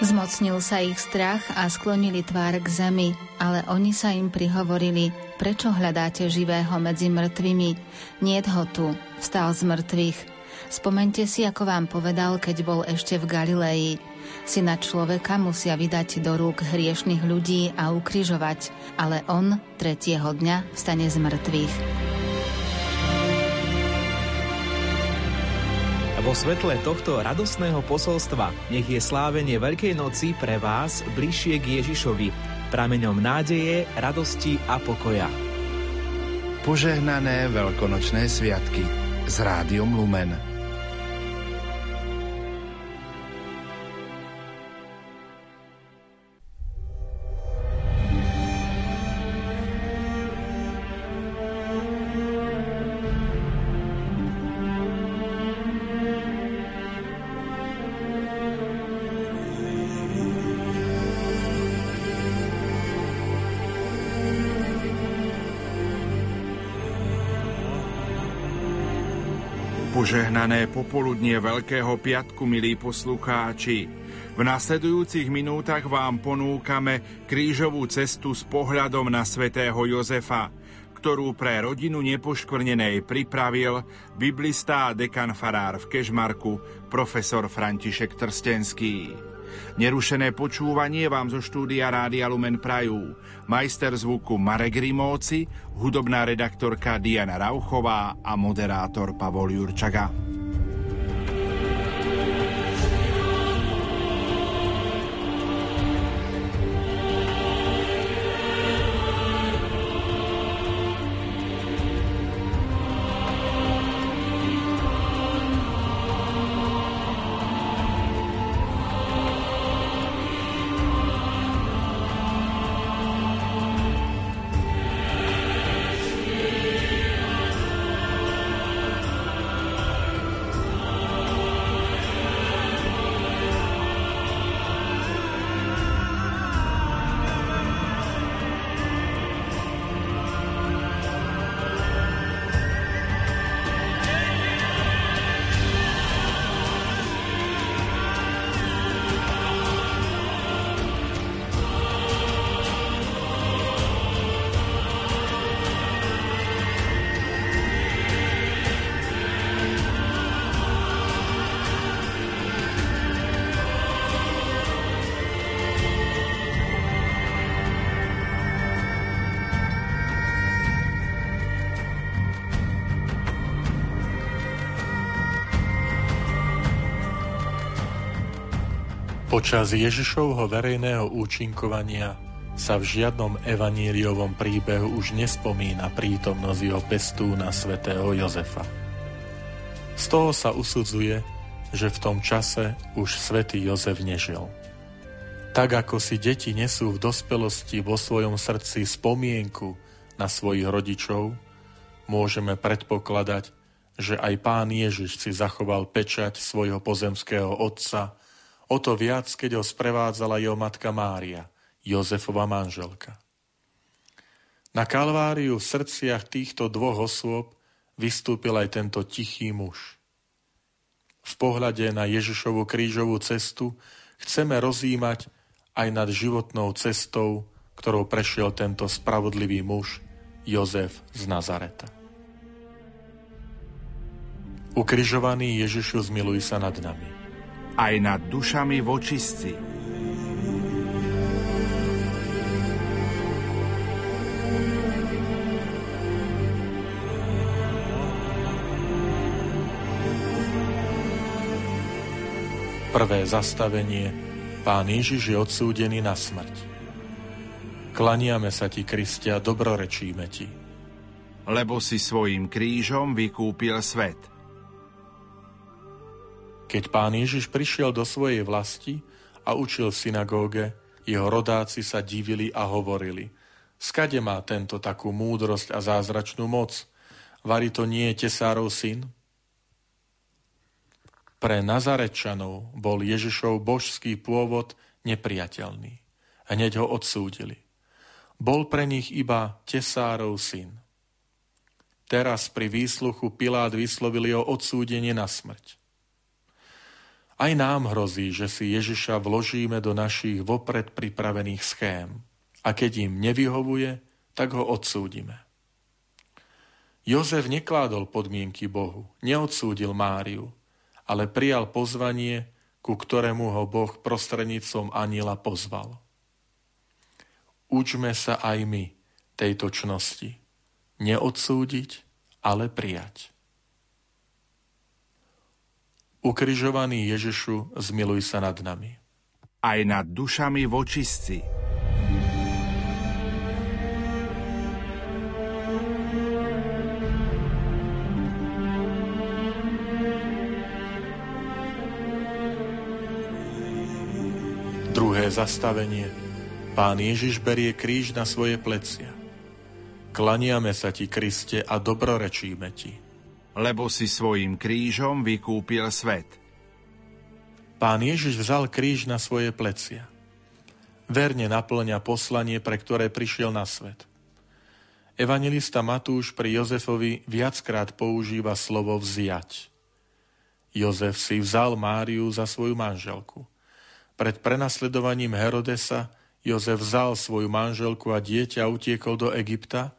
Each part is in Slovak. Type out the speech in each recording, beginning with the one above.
Zmocnil sa ich strach a sklonili tvár k zemi, ale oni sa im prihovorili, prečo hľadáte živého medzi mŕtvými? Niet ho tu, vstal z mŕtvych. Spomente si, ako vám povedal, keď bol ešte v Galilei. Syna človeka musia vydať do rúk hriešných ľudí a ukrižovať, ale on tretieho dňa stane z mŕtvych. Vo svetle tohto radosného posolstva nech je slávenie Veľkej noci pre vás bližšie k Ježišovi, prameňom nádeje, radosti a pokoja. Požehnané veľkonočné sviatky s rádiom Lumen. Požehnané popoludnie Veľkého piatku, milí poslucháči. V nasledujúcich minútach vám ponúkame krížovú cestu s pohľadom na svätého Jozefa, ktorú pre rodinu nepoškvrnenej pripravil biblista a dekan farár v Kežmarku profesor František Trstenský. Nerušené počúvanie vám zo štúdia Rádia Lumen Prajú majster zvuku Marek Rimóci, hudobná redaktorka Diana Rauchová a moderátor Pavol Jurčaga. Počas Ježišovho verejného účinkovania sa v žiadnom evaníliovom príbehu už nespomína prítomnosť jeho pestúna svätého Jozefa. Z toho sa usudzuje, že v tom čase už svätý Jozef nežil. Tak ako si deti nesú v dospelosti vo svojom srdci spomienku na svojich rodičov, môžeme predpokladať, že aj pán Ježiš si zachoval pečať svojho pozemského otca O to viac, keď ho sprevádzala jeho matka Mária, Jozefova manželka. Na Kalváriu v srdciach týchto dvoch osôb vystúpil aj tento tichý muž. V pohľade na Ježišovu krížovú cestu chceme rozímať aj nad životnou cestou, ktorou prešiel tento spravodlivý muž Jozef z Nazareta. Ukrižovaný Ježišu, zmiluj sa nad nami aj nad dušami vočistci. Prvé zastavenie Pán Ježiš je odsúdený na smrť. Klaniame sa ti, Kristia, dobrorečíme ti. Lebo si svojim krížom vykúpil svet – keď pán Ježiš prišiel do svojej vlasti a učil v synagóge, jeho rodáci sa divili a hovorili, skade má tento takú múdrosť a zázračnú moc? Vari to nie je tesárov syn? Pre Nazarečanov bol Ježišov božský pôvod nepriateľný. Hneď ho odsúdili. Bol pre nich iba tesárov syn. Teraz pri výsluchu Pilát vyslovil jeho odsúdenie na smrť. Aj nám hrozí, že si Ježiša vložíme do našich vopred pripravených schém a keď im nevyhovuje, tak ho odsúdime. Jozef nekládol podmienky Bohu, neodsúdil Máriu, ale prijal pozvanie, ku ktorému ho Boh prostredníctvom aniela pozval. Učme sa aj my tejto čnosti. Neodsúdiť, ale prijať. Ukrižovaný Ježišu, zmiluj sa nad nami. Aj nad dušami vočistci. Druhé zastavenie. Pán Ježiš berie kríž na svoje plecia. Klaniame sa ti, Kriste, a dobrorečíme ti lebo si svojim krížom vykúpil svet. Pán Ježiš vzal kríž na svoje plecia. Verne naplňa poslanie, pre ktoré prišiel na svet. Evangelista Matúš pri Jozefovi viackrát používa slovo vziať. Jozef si vzal Máriu za svoju manželku. Pred prenasledovaním Herodesa Jozef vzal svoju manželku a dieťa utiekol do Egypta,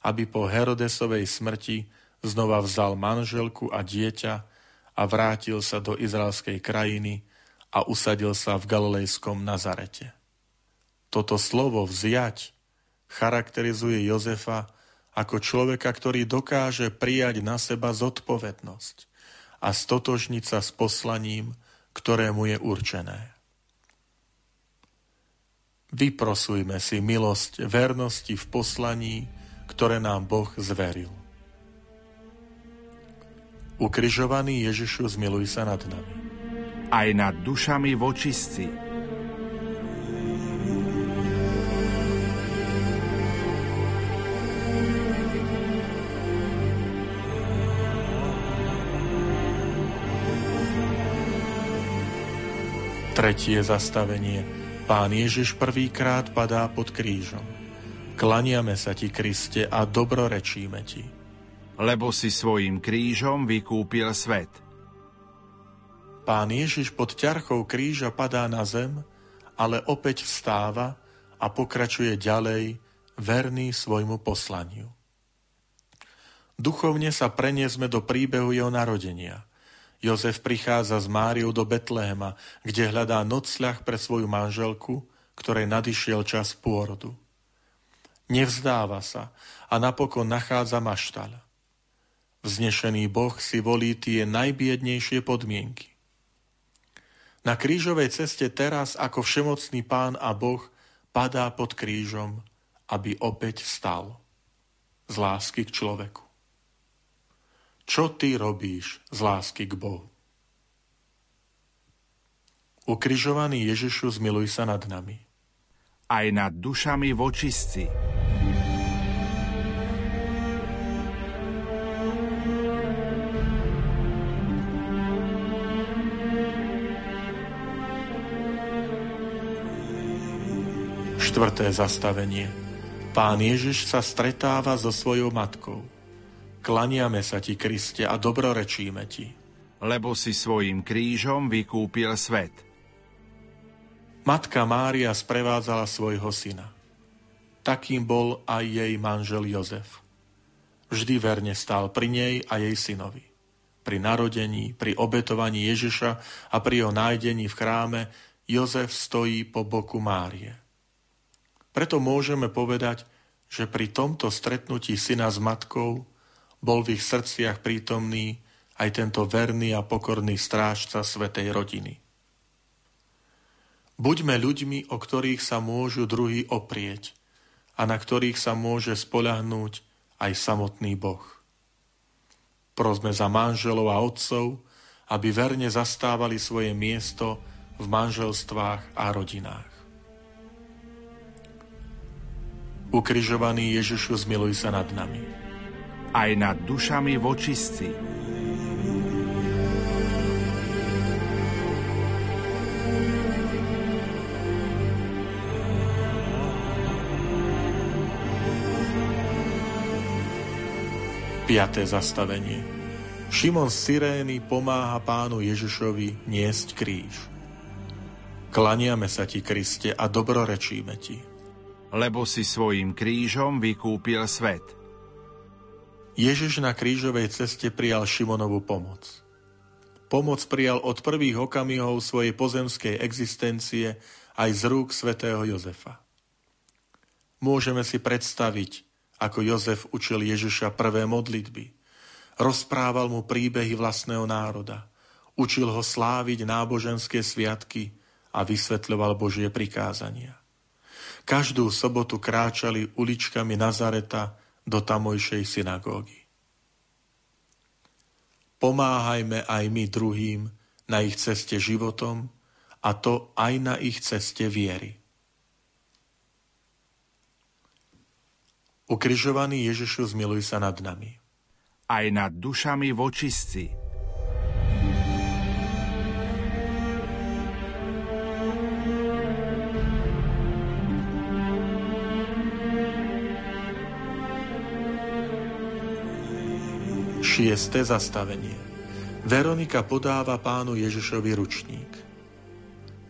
aby po Herodesovej smrti znova vzal manželku a dieťa a vrátil sa do izraelskej krajiny a usadil sa v galilejskom Nazarete. Toto slovo vziať charakterizuje Jozefa ako človeka, ktorý dokáže prijať na seba zodpovednosť a stotožniť sa s poslaním, ktoré mu je určené. Vyprosujme si milosť vernosti v poslaní, ktoré nám Boh zveril. Ukrižovaný Ježišu, zmiluj sa nad nami. Aj nad dušami vočistci. Tretie zastavenie. Pán Ježiš prvýkrát padá pod krížom. Klaniame sa ti, Kriste, a dobrorečíme ti lebo si svojim krížom vykúpil svet. Pán Ježiš pod ťarchou kríža padá na zem, ale opäť vstáva a pokračuje ďalej, verný svojmu poslaniu. Duchovne sa preniesme do príbehu jeho narodenia. Jozef prichádza s Máriou do Betlehema, kde hľadá nocľah pre svoju manželku, ktorej nadišiel čas pôrodu. Nevzdáva sa a napokon nachádza maštaľ. Vznešený Boh si volí tie najbiednejšie podmienky. Na krížovej ceste teraz ako všemocný pán a Boh padá pod krížom, aby opäť stal z lásky k človeku. Čo ty robíš z lásky k Bohu? Ukrižovaný Ježišu, zmiluj sa nad nami. Aj nad dušami vočistci. Štvrté zastavenie. Pán Ježiš sa stretáva so svojou matkou. Klaniame sa ti, Kriste, a dobrorečíme ti. Lebo si svojim krížom vykúpil svet. Matka Mária sprevádzala svojho syna. Takým bol aj jej manžel Jozef. Vždy verne stál pri nej a jej synovi. Pri narodení, pri obetovaní Ježiša a pri jeho nájdení v chráme Jozef stojí po boku Márie. Preto môžeme povedať, že pri tomto stretnutí syna s matkou bol v ich srdciach prítomný aj tento verný a pokorný strážca svetej rodiny. Buďme ľuďmi, o ktorých sa môžu druhý oprieť a na ktorých sa môže spolahnúť aj samotný Boh. Prosme za manželov a otcov, aby verne zastávali svoje miesto v manželstvách a rodinách. Ukrižovaný Ježišu, zmiluj sa nad nami. Aj nad dušami vočistci. Piaté zastavenie. Šimon z Syrény pomáha pánu Ježišovi niesť kríž. Klaniame sa ti, Kriste, a dobrorečíme ti. Lebo si svojim krížom vykúpil svet. Ježiš na krížovej ceste prijal Šimonovu pomoc. Pomoc prijal od prvých okamihov svojej pozemskej existencie aj z rúk svätého Jozefa. Môžeme si predstaviť, ako Jozef učil Ježiša prvé modlitby. Rozprával mu príbehy vlastného národa. Učil ho sláviť náboženské sviatky a vysvetľoval Božie prikázania. Každú sobotu kráčali uličkami Nazareta do tamojšej synagógy. Pomáhajme aj my druhým na ich ceste životom a to aj na ich ceste viery. Ukrižovaný Ježišu, zmiluj sa nad nami. Aj nad dušami vočistci. Šiesté zastavenie. Veronika podáva pánu Ježišovi ručník.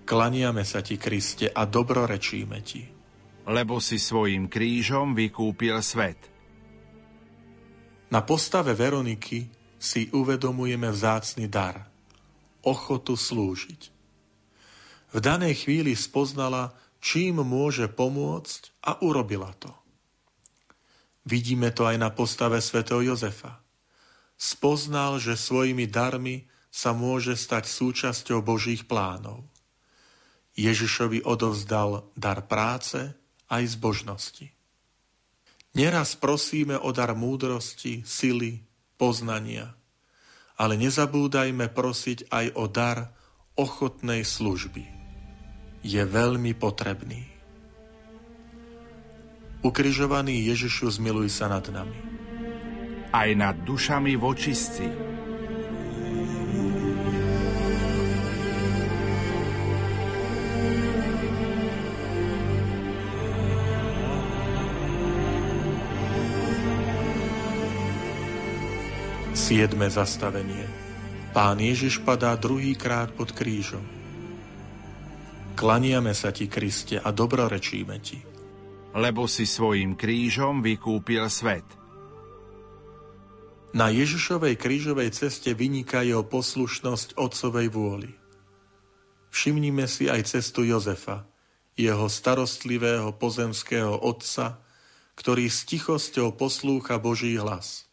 Klaniame sa ti, Kriste, a dobrorečíme ti. Lebo si svojim krížom vykúpil svet. Na postave Veroniky si uvedomujeme vzácny dar. Ochotu slúžiť. V danej chvíli spoznala, čím môže pomôcť a urobila to. Vidíme to aj na postave svätého Jozefa spoznal, že svojimi darmi sa môže stať súčasťou Božích plánov. Ježišovi odovzdal dar práce aj zbožnosti. Neraz prosíme o dar múdrosti, sily, poznania, ale nezabúdajme prosiť aj o dar ochotnej služby. Je veľmi potrebný. Ukrižovaný Ježišu, zmiluj sa nad nami aj nad dušami vočistci. Siedme zastavenie. Pán Ježiš padá druhýkrát pod krížom. Klaniame sa ti, Kriste, a dobrorečíme ti. Lebo si svojim krížom vykúpil svet – na Ježišovej krížovej ceste vyniká jeho poslušnosť Otcovej vôli. Všimnime si aj cestu Jozefa, jeho starostlivého pozemského otca, ktorý s tichosťou poslúcha Boží hlas.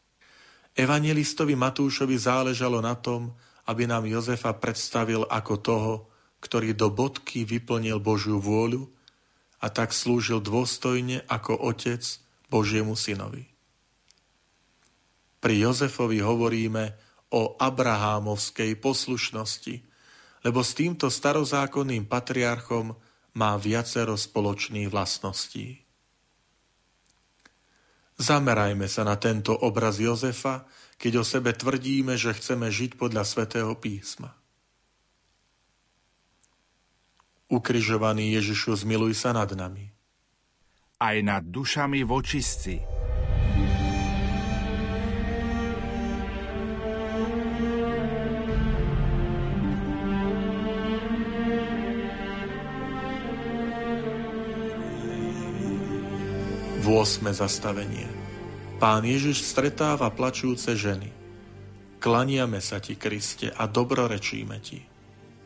Evangelistovi Matúšovi záležalo na tom, aby nám Jozefa predstavil ako toho, ktorý do bodky vyplnil Božiu vôľu a tak slúžil dôstojne ako otec Božiemu synovi. Pri Jozefovi hovoríme o abrahámovskej poslušnosti, lebo s týmto starozákonným patriarchom má viacero spoločných vlastností. Zamerajme sa na tento obraz Jozefa, keď o sebe tvrdíme, že chceme žiť podľa svätého písma. Ukrižovaný Ježišu, zmiluj sa nad nami. Aj nad dušami vočistci. 8. zastavenie. Pán Ježiš stretáva plačúce ženy. Klaniame sa ti, Kriste, a dobrorečíme ti.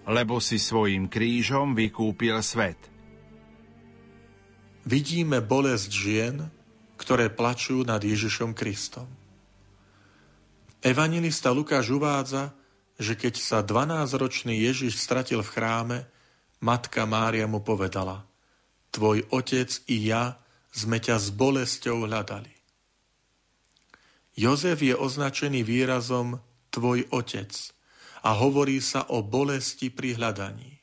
Lebo si svojim krížom vykúpil svet. Vidíme bolesť žien, ktoré plačú nad Ježišom Kristom. Evangelista Lukáš uvádza, že keď sa 12-ročný Ježiš stratil v chráme, matka Mária mu povedala, tvoj otec i ja sme ťa s bolesťou hľadali. Jozef je označený výrazom tvoj otec a hovorí sa o bolesti pri hľadaní.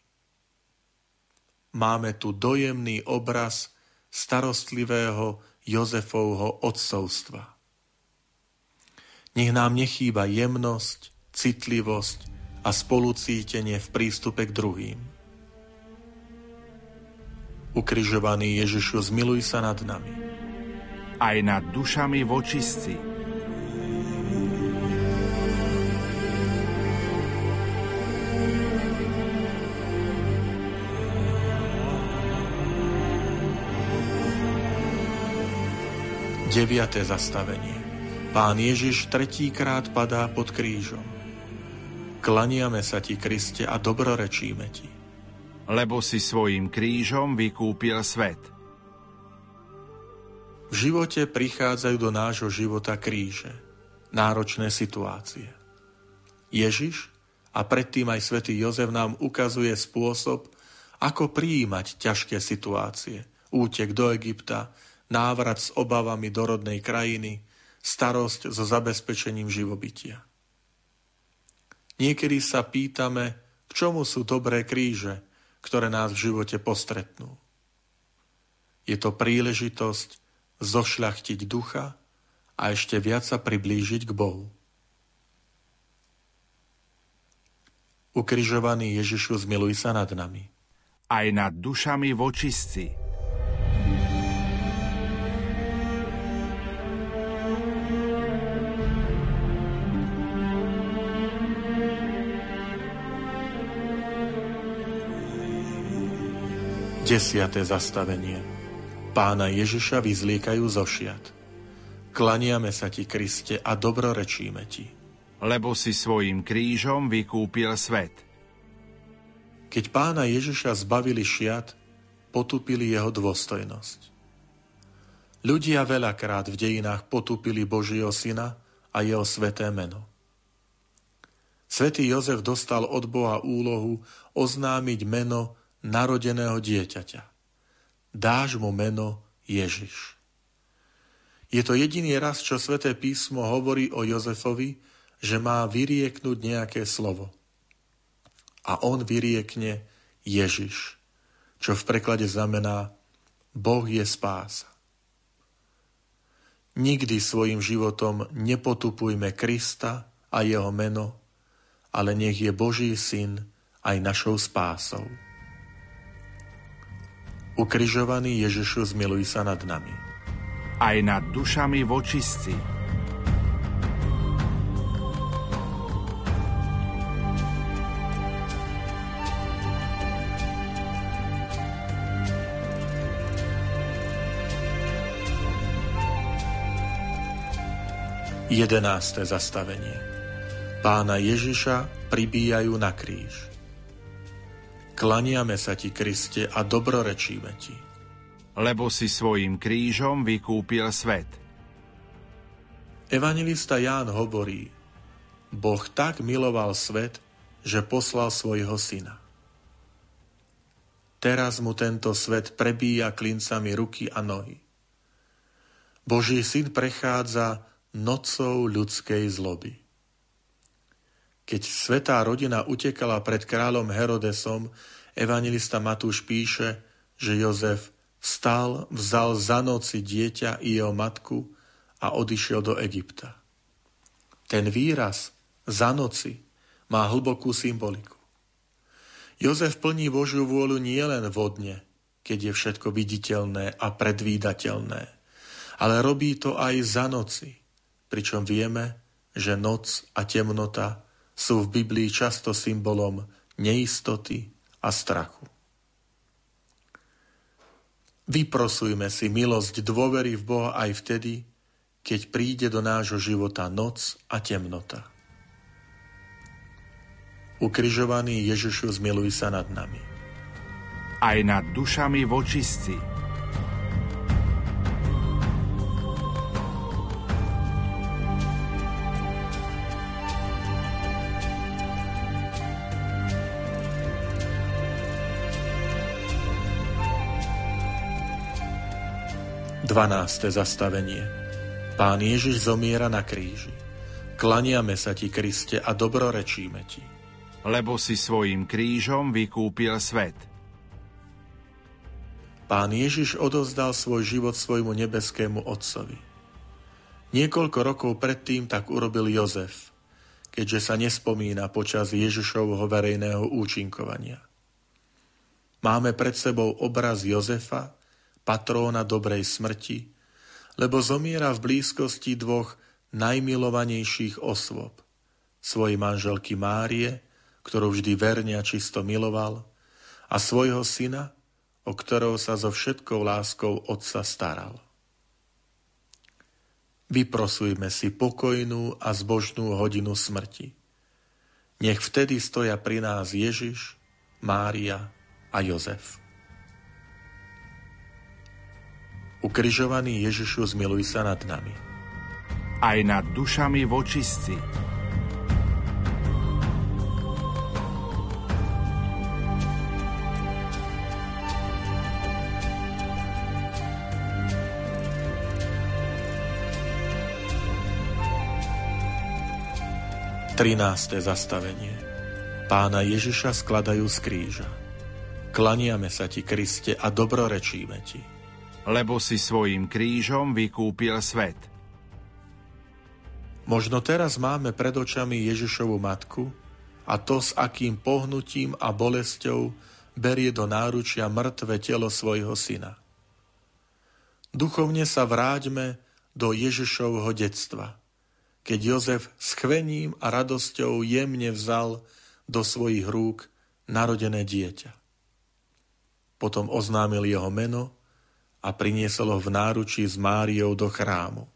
Máme tu dojemný obraz starostlivého Jozefovho odcovstva. Nech nám nechýba jemnosť, citlivosť a spolucítenie v prístupe k druhým. Ukrižovaný Ježišu, zmiluj sa nad nami. Aj nad dušami vočistí. Deviate zastavenie. Pán Ježiš tretíkrát padá pod krížom. Klaniame sa ti, Kriste, a dobrorečíme ti. Lebo si svojim krížom vykúpil svet. V živote prichádzajú do nášho života kríže, náročné situácie. Ježiš a predtým aj svätý Jozef nám ukazuje spôsob, ako prijímať ťažké situácie. Útek do Egypta, návrat s obavami do rodnej krajiny, starosť so zabezpečením živobytia. Niekedy sa pýtame, k čomu sú dobré kríže, ktoré nás v živote postretnú. Je to príležitosť zošľachtiť ducha a ešte viac sa priblížiť k Bohu. Ukrižovaný Ježišu, zmiluj sa nad nami. Aj nad dušami vočistci Desiate zastavenie. Pána Ježiša vyzliekajú zo šiat. Klaniame sa ti, Kriste, a dobrorečíme ti. Lebo si svojim krížom vykúpil svet. Keď pána Ježiša zbavili šiat, potupili jeho dôstojnosť. Ľudia veľakrát v dejinách potupili Božieho syna a jeho sveté meno. Svetý Jozef dostal od Boha úlohu oznámiť meno narodeného dieťaťa. Dáš mu meno Ježiš. Je to jediný raz, čo sväté písmo hovorí o Jozefovi, že má vyrieknúť nejaké slovo. A on vyriekne Ježiš, čo v preklade znamená Boh je spása. Nikdy svojim životom nepotupujme Krista a jeho meno, ale nech je Boží syn aj našou spásou. Ukrižovaný Ježišu, zmiluj sa nad nami. Aj nad dušami vočistci. Jedenácté zastavenie. Pána Ježiša pribíjajú na kríž. Klaniame sa ti, Kriste, a dobrorečíme ti. Lebo si svojim krížom vykúpil svet. Evangelista Ján hovorí, Boh tak miloval svet, že poslal svojho syna. Teraz mu tento svet prebíja klincami ruky a nohy. Boží syn prechádza nocou ľudskej zloby. Keď svetá rodina utekala pred kráľom Herodesom, evangelista Matúš píše, že Jozef vstal, vzal za noci dieťa i jeho matku a odišiel do Egypta. Ten výraz za noci má hlbokú symboliku. Jozef plní Božiu vôľu nielen vodne, keď je všetko viditeľné a predvídateľné, ale robí to aj za noci, pričom vieme, že noc a temnota sú v Biblii často symbolom neistoty a strachu. Vyprosujme si milosť dôvery v Boha aj vtedy, keď príde do nášho života noc a temnota. Ukrižovaný Ježišu, zmiluj sa nad nami. Aj nad dušami vočistci 12. zastavenie Pán Ježiš zomiera na kríži. Klaniame sa ti, Kriste, a dobrorečíme ti. Lebo si svojim krížom vykúpil svet. Pán Ježiš odozdal svoj život svojmu nebeskému Otcovi. Niekoľko rokov predtým tak urobil Jozef, keďže sa nespomína počas Ježišovho verejného účinkovania. Máme pred sebou obraz Jozefa, patróna dobrej smrti, lebo zomiera v blízkosti dvoch najmilovanejších osôb. Svojej manželky Márie, ktorú vždy verne a čisto miloval, a svojho syna, o ktorého sa so všetkou láskou otca staral. vyprosujme si pokojnú a zbožnú hodinu smrti. Nech vtedy stoja pri nás Ježiš, Mária a Jozef. Ukrižovaný Ježišu, zmiluj sa nad nami. Aj nad dušami vočistci 13. zastavenie Pána Ježiša skladajú z kríža. Klaniame sa ti, Kriste, a dobrorečíme ti. Lebo si svojim krížom vykúpil svet. Možno teraz máme pred očami Ježišovu matku a to, s akým pohnutím a bolesťou berie do náručia mŕtve telo svojho syna. Duchovne sa vráťme do Ježišovho detstva – keď Jozef s chvením a radosťou jemne vzal do svojich rúk narodené dieťa. Potom oznámil jeho meno a priniesol ho v náručí s Máriou do chrámu.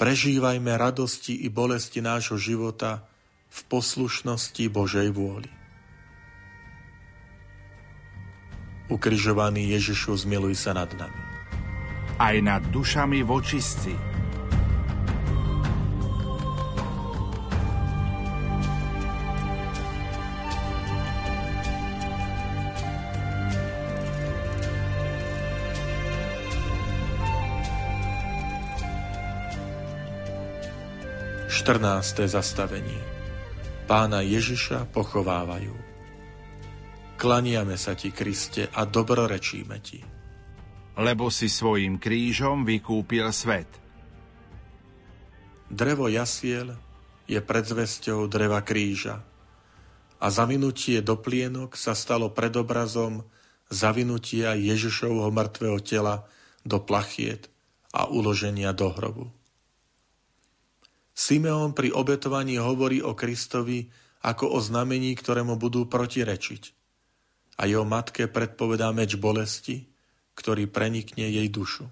Prežívajme radosti i bolesti nášho života v poslušnosti Božej vôli. Ukrižovaný Ježišu, zmiluj sa nad nami. Aj nad dušami vočistci 14. zastavenie Pána Ježiša pochovávajú. Klaniame sa ti, Kriste, a dobrorečíme ti. Lebo si svojim krížom vykúpil svet. Drevo jasiel je predzvesťou dreva kríža a zavinutie do plienok sa stalo predobrazom zavinutia Ježišovho mŕtvého tela do plachiet a uloženia do hrobu. Simeon pri obetovaní hovorí o Kristovi ako o znamení, ktorému budú protirečiť. A jeho matke predpovedá meč bolesti, ktorý prenikne jej dušu.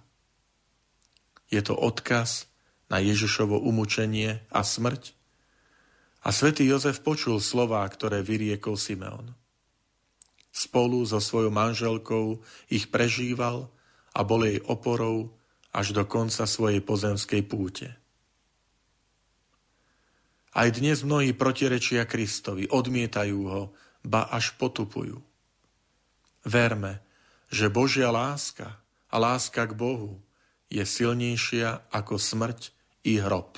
Je to odkaz na Ježišovo umúčenie a smrť. A svätý Jozef počul slová, ktoré vyriekol Simeon. Spolu so svojou manželkou ich prežíval a bol jej oporou až do konca svojej pozemskej púte. Aj dnes mnohí protirečia Kristovi, odmietajú ho, ba až potupujú. Verme, že Božia láska a láska k Bohu je silnejšia ako smrť i hrob.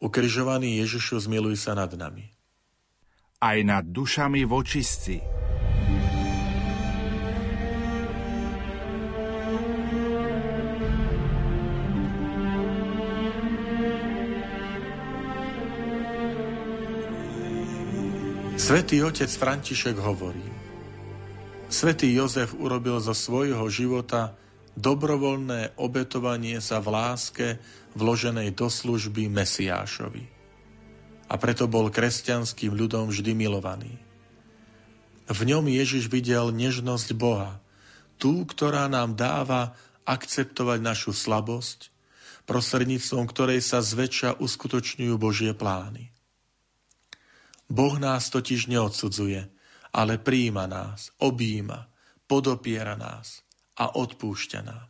Ukrižovaný Ježišu, zmiluj sa nad nami. Aj nad dušami vočistci. Svetý otec František hovorí, Svetý Jozef urobil zo svojho života dobrovoľné obetovanie sa v láske vloženej do služby Mesiášovi. A preto bol kresťanským ľudom vždy milovaný. V ňom Ježiš videl nežnosť Boha, tú, ktorá nám dáva akceptovať našu slabosť, prostredníctvom ktorej sa zväčša uskutočňujú Božie plány. Boh nás totiž neodsudzuje, ale príjima nás, objíma, podopiera nás a odpúšťa nám.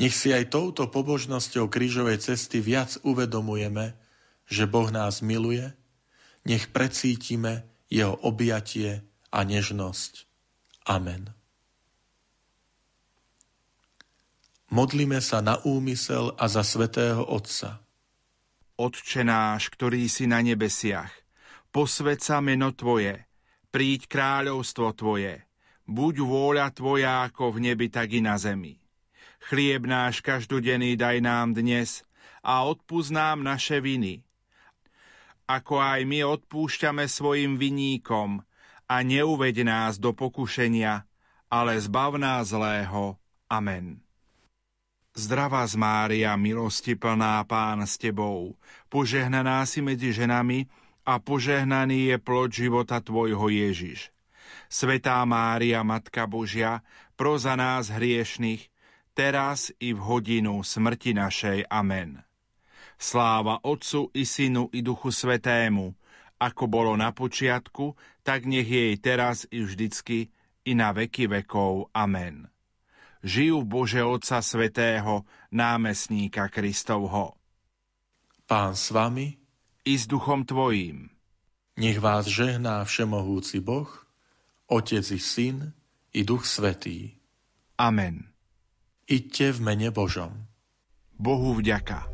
Nech si aj touto pobožnosťou krížovej cesty viac uvedomujeme, že Boh nás miluje, nech precítime jeho objatie a nežnosť. Amen. Modlíme sa na úmysel a za svetého Otca, Otče náš, ktorý si na nebesiach, posved meno Tvoje, príď kráľovstvo Tvoje, buď vôľa Tvoja ako v nebi, tak i na zemi. Chlieb náš každodenný daj nám dnes a odpúsť nám naše viny, ako aj my odpúšťame svojim viníkom a neuveď nás do pokušenia, ale zbav nás zlého. Amen. Zdravá z Mária, milosti plná Pán s Tebou, požehnaná si medzi ženami a požehnaný je plod života Tvojho Ježiš. Svetá Mária, Matka Božia, pro za nás hriešných, teraz i v hodinu smrti našej. Amen. Sláva Otcu i Synu i Duchu Svetému, ako bolo na počiatku, tak nech jej teraz i vždycky, i na veky vekov. Amen. Žijú Bože Otca Svetého, námestníka Kristovho. Pán s vami i s duchom tvojím. Nech vás žehná Všemohúci Boh, Otec i Syn i Duch Svetý. Amen. Iďte v mene Božom. Bohu vďaka.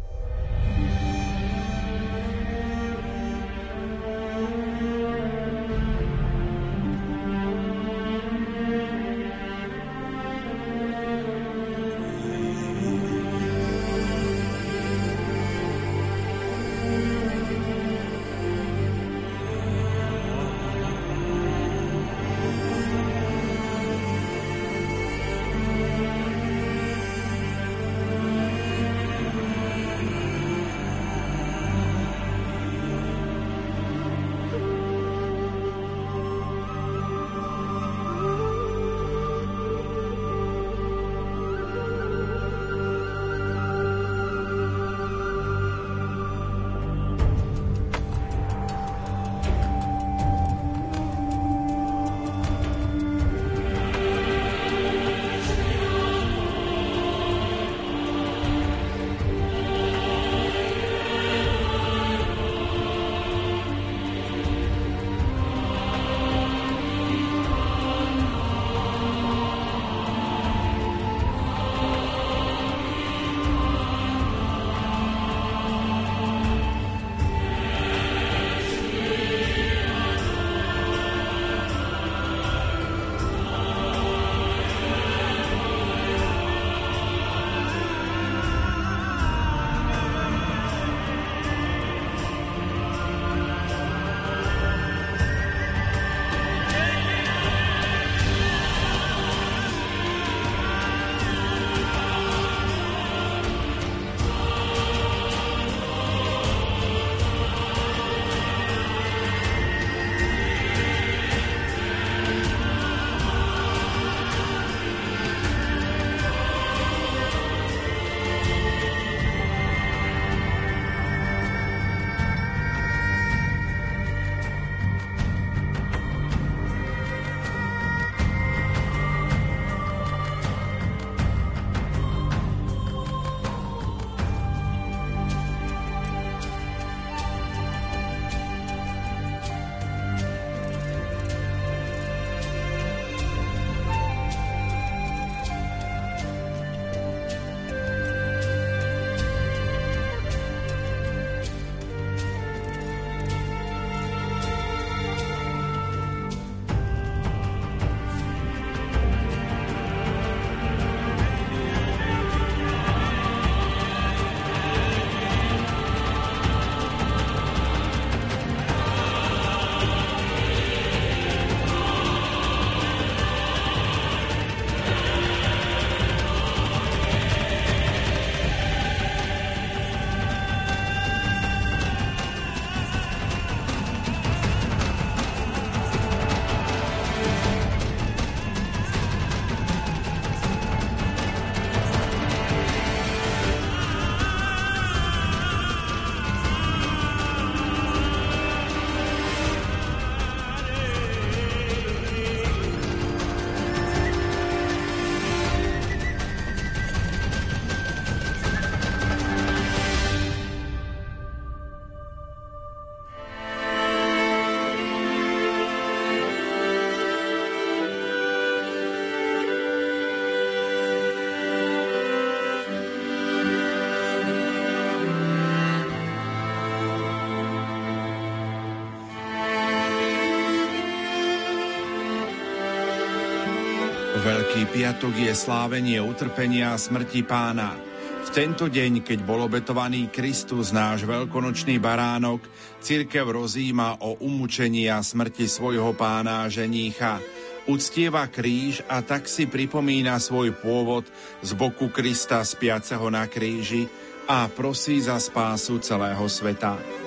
Veľký piatok je slávenie utrpenia a smrti pána. V tento deň, keď bol obetovaný Kristus, náš veľkonočný baránok, církev rozíma o umúčení a smrti svojho pána a ženícha. Uctieva kríž a tak si pripomína svoj pôvod z boku Krista spiaceho na kríži a prosí za spásu celého sveta.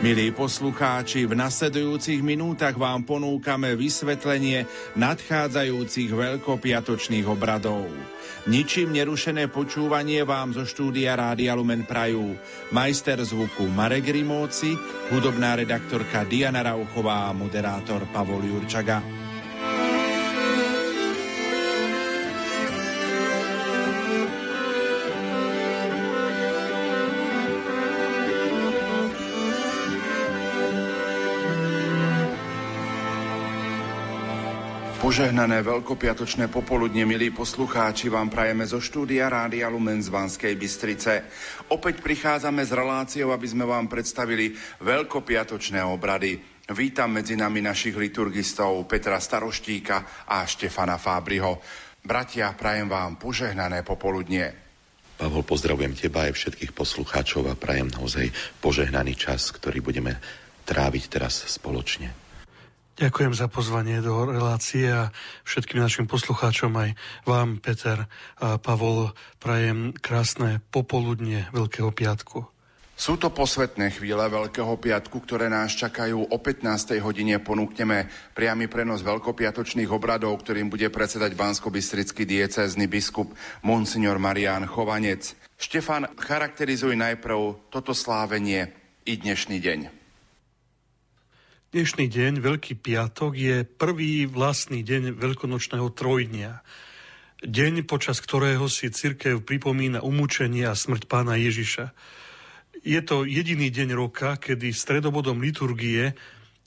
Milí poslucháči, v nasledujúcich minútach vám ponúkame vysvetlenie nadchádzajúcich veľkopiatočných obradov. Ničím nerušené počúvanie vám zo štúdia Rádia Lumen Prajú. Majster zvuku Marek Rimóci, hudobná redaktorka Diana Rauchová a moderátor Pavol Jurčaga. Požehnané veľkopiatočné popoludne, milí poslucháči, vám prajeme zo štúdia Rádia Lumen z Banskej Bystrice. Opäť prichádzame s reláciou, aby sme vám predstavili veľkopiatočné obrady. Vítam medzi nami našich liturgistov Petra Staroštíka a Štefana Fábriho. Bratia, prajem vám požehnané popoludnie. Pavol, pozdravujem teba aj všetkých poslucháčov a prajem naozaj požehnaný čas, ktorý budeme tráviť teraz spoločne. Ďakujem za pozvanie do relácie a všetkým našim poslucháčom aj vám, Peter a Pavol, prajem krásne popoludne Veľkého piatku. Sú to posvetné chvíle Veľkého piatku, ktoré nás čakajú. O 15. hodine ponúkneme priamy prenos veľkopiatočných obradov, ktorým bude predsedať bansko-bystrický diecézny biskup Monsignor Marián Chovanec. Štefan, charakterizuj najprv toto slávenie i dnešný deň. Dnešný deň, Veľký piatok, je prvý vlastný deň veľkonočného trojdnia. Deň, počas ktorého si cirkev pripomína umúčenie a smrť pána Ježiša. Je to jediný deň roka, kedy stredobodom liturgie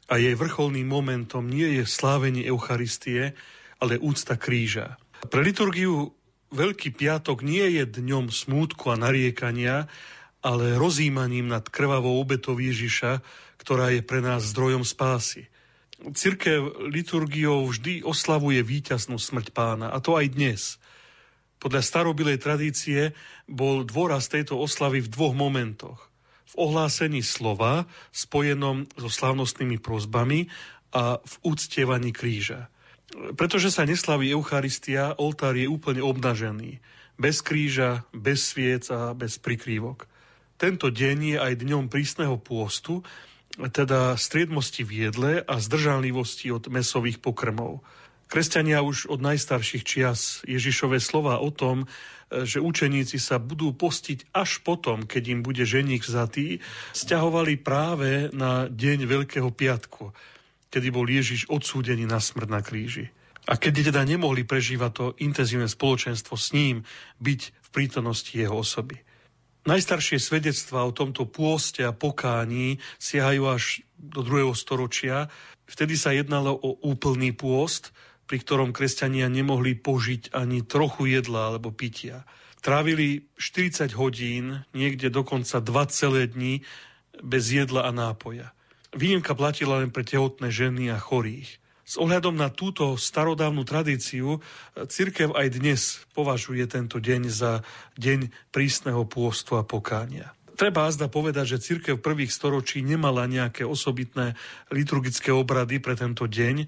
a jej vrcholným momentom nie je slávenie Eucharistie, ale úcta kríža. Pre liturgiu Veľký piatok nie je dňom smútku a nariekania, ale rozímaním nad krvavou obetou Ježiša, ktorá je pre nás zdrojom spásy. Cirkev liturgiou vždy oslavuje víťaznú smrť pána, a to aj dnes. Podľa starobilej tradície bol dôraz tejto oslavy v dvoch momentoch. V ohlásení slova, spojenom so slavnostnými prozbami a v úctievaní kríža. Pretože sa neslaví Eucharistia, oltár je úplne obnažený. Bez kríža, bez sviec a bez prikrývok. Tento deň je aj dňom prísneho pôstu, teda striedmosti v jedle a zdržanlivosti od mesových pokrmov. Kresťania už od najstarších čias Ježišové slova o tom, že učeníci sa budú postiť až potom, keď im bude ženich vzatý, stiahovali práve na deň Veľkého piatku, kedy bol Ježiš odsúdený na smrť na kríži. A keď teda nemohli prežívať to intenzívne spoločenstvo s ním, byť v prítomnosti jeho osoby. Najstaršie svedectvá o tomto pôste a pokání siahajú až do druhého storočia. Vtedy sa jednalo o úplný pôst, pri ktorom kresťania nemohli požiť ani trochu jedla alebo pitia. Trávili 40 hodín, niekde dokonca 2 celé dní bez jedla a nápoja. Výnimka platila len pre tehotné ženy a chorých. S ohľadom na túto starodávnu tradíciu, cirkev aj dnes považuje tento deň za deň prísneho pôstu a pokánia. Treba azda povedať, že cirkev prvých storočí nemala nejaké osobitné liturgické obrady pre tento deň,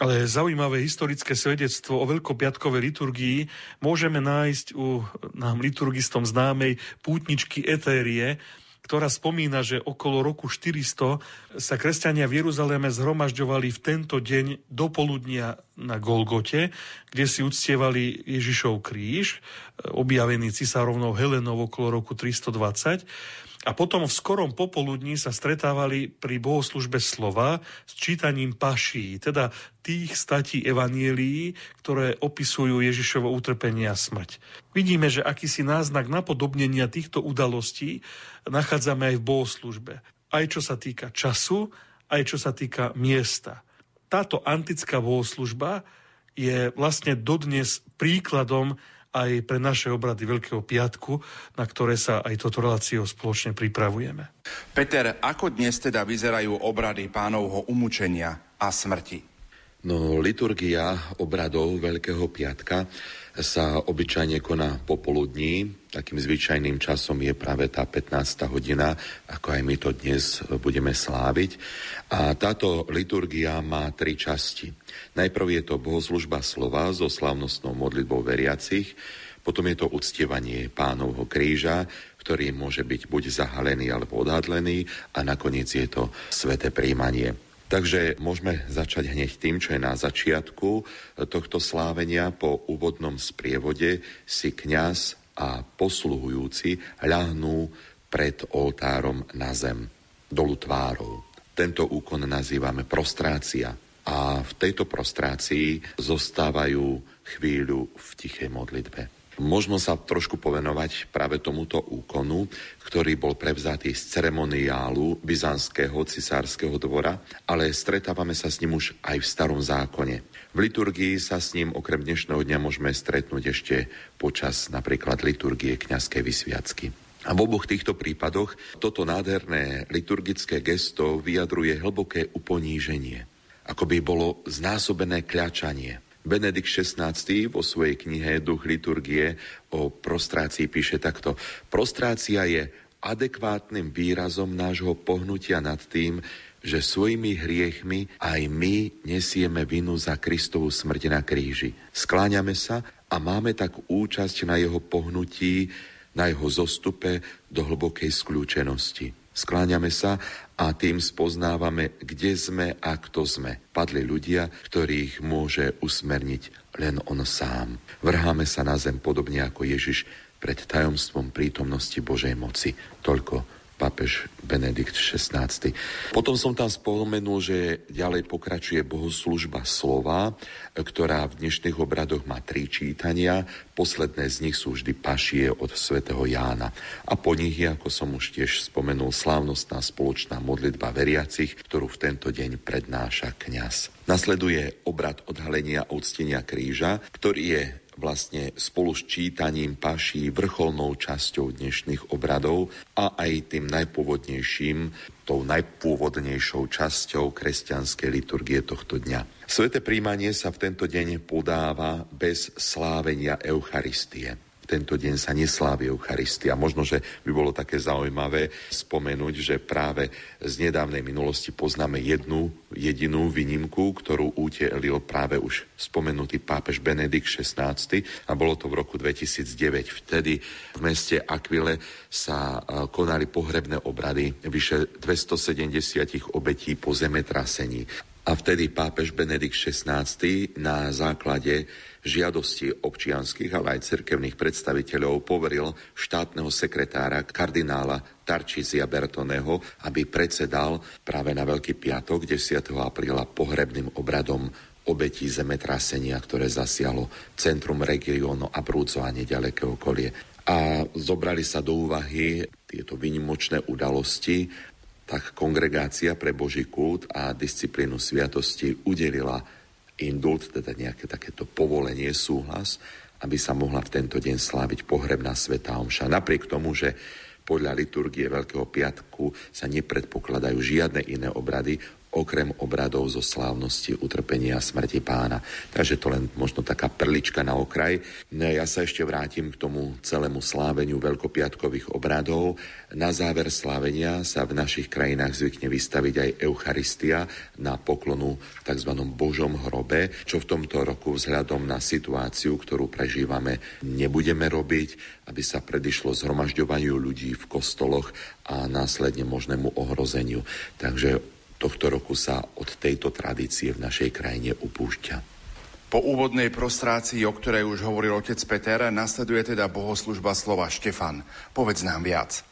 ale zaujímavé historické svedectvo o veľkopiatkovej liturgii môžeme nájsť u nám liturgistom známej pútničky Etérie, ktorá spomína, že okolo roku 400 sa kresťania v Jeruzaleme zhromažďovali v tento deň do poludnia na Golgote, kde si uctievali Ježišov kríž, objavený cisárovnou Helenou okolo roku 320 a potom v skorom popoludní sa stretávali pri bohoslužbe slova s čítaním paší, teda tých statí evanielií, ktoré opisujú Ježišovo utrpenie a smrť. Vidíme, že akýsi náznak napodobnenia týchto udalostí nachádzame aj v bohoslužbe. Aj čo sa týka času, aj čo sa týka miesta. Táto antická bohoslužba je vlastne dodnes príkladom aj pre naše obrady Veľkého piatku, na ktoré sa aj toto reláciou spoločne pripravujeme. Peter, ako dnes teda vyzerajú obrady pánovho umúčenia a smrti? No, liturgia obradov Veľkého piatka sa obyčajne koná popoludní. Takým zvyčajným časom je práve tá 15. hodina, ako aj my to dnes budeme sláviť. A táto liturgia má tri časti. Najprv je to bohoslužba slova so slavnostnou modlitbou veriacich, potom je to uctievanie pánovho kríža, ktorý môže byť buď zahalený alebo odhadlený a nakoniec je to sveté príjmanie. Takže môžeme začať hneď tým, čo je na začiatku tohto slávenia. Po úvodnom sprievode si kňaz a posluhujúci ľahnú pred oltárom na zem, dolu tvárou. Tento úkon nazývame prostrácia. A v tejto prostrácii zostávajú chvíľu v tichej modlitbe. Možno sa trošku povenovať práve tomuto úkonu, ktorý bol prevzatý z ceremoniálu byzantského cisárskeho dvora, ale stretávame sa s ním už aj v starom zákone. V liturgii sa s ním okrem dnešného dňa môžeme stretnúť ešte počas napríklad liturgie kňazskej vysviacky. A v oboch týchto prípadoch toto nádherné liturgické gesto vyjadruje hlboké uponíženie, ako by bolo znásobené kľačanie – Benedikt XVI vo svojej knihe Duch liturgie o prostrácii píše takto. Prostrácia je adekvátnym výrazom nášho pohnutia nad tým, že svojimi hriechmi aj my nesieme vinu za Kristovú smrť na kríži. Skláňame sa a máme tak účasť na jeho pohnutí, na jeho zostupe do hlbokej skľúčenosti. Skláňame sa a tým spoznávame, kde sme a kto sme. Padli ľudia, ktorých môže usmerniť len on sám. Vrháme sa na zem podobne ako Ježiš pred tajomstvom prítomnosti Božej moci. Toľko pápež Benedikt XVI. Potom som tam spomenul, že ďalej pokračuje bohoslužba slova, ktorá v dnešných obradoch má tri čítania. Posledné z nich sú vždy pašie od svätého Jána. A po nich je, ako som už tiež spomenul, slávnostná spoločná modlitba veriacich, ktorú v tento deň prednáša kňaz. Nasleduje obrad odhalenia a uctenia kríža, ktorý je vlastne spolu s čítaním paší vrcholnou časťou dnešných obradov a aj tým najpôvodnejším, tou najpôvodnejšou časťou kresťanskej liturgie tohto dňa. Sveté príjmanie sa v tento deň podáva bez slávenia Eucharistie tento deň sa neslávi Eucharistia. Možno, že by bolo také zaujímavé spomenúť, že práve z nedávnej minulosti poznáme jednu jedinú výnimku, ktorú utielil práve už spomenutý pápež Benedikt XVI a bolo to v roku 2009. Vtedy v meste Aquile sa konali pohrebné obrady vyše 270 obetí po zemetrasení. A vtedy pápež Benedikt XVI na základe žiadosti občianských, ale aj cirkevných predstaviteľov poveril štátneho sekretára kardinála Tarčízia Bertoneho, aby predsedal práve na Veľký piatok 10. apríla pohrebným obradom obetí zemetrasenia, ktoré zasiahlo centrum regiónu a Brúco a nedaleké okolie. A zobrali sa do úvahy tieto vynimočné udalosti tak kongregácia pre Boží kult a disciplínu sviatosti udelila indult, teda nejaké takéto povolenie, súhlas, aby sa mohla v tento deň sláviť pohrebná sveta omša. Napriek tomu, že podľa liturgie Veľkého piatku sa nepredpokladajú žiadne iné obrady, okrem obradov zo slávnosti utrpenia a smrti pána. Takže to len možno taká perlička na okraj. No ja sa ešte vrátim k tomu celému sláveniu veľkopiatkových obradov. Na záver slávenia sa v našich krajinách zvykne vystaviť aj Eucharistia na poklonu v tzv. Božom hrobe, čo v tomto roku vzhľadom na situáciu, ktorú prežívame, nebudeme robiť, aby sa predišlo zhromažďovaniu ľudí v kostoloch a následne možnému ohrozeniu. Takže tohto roku sa od tejto tradície v našej krajine upúšťa. Po úvodnej prostrácii, o ktorej už hovoril otec Peter, nasleduje teda bohoslužba slova Štefan. Povedz nám viac.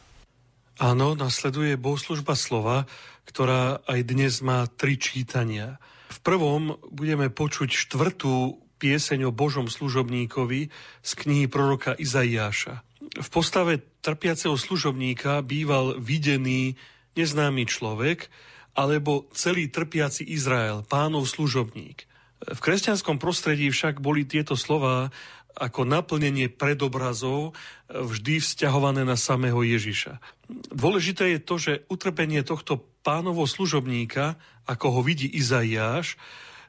Áno, nasleduje bohoslužba slova, ktorá aj dnes má tri čítania. V prvom budeme počuť štvrtú pieseň o Božom služobníkovi z knihy proroka Izaiáša. V postave trpiaceho služobníka býval videný neznámy človek, alebo celý trpiaci Izrael, pánov služobník. V kresťanskom prostredí však boli tieto slova ako naplnenie predobrazov vždy vzťahované na samého Ježiša. Dôležité je to, že utrpenie tohto pánovo služobníka, ako ho vidí Izaiáš,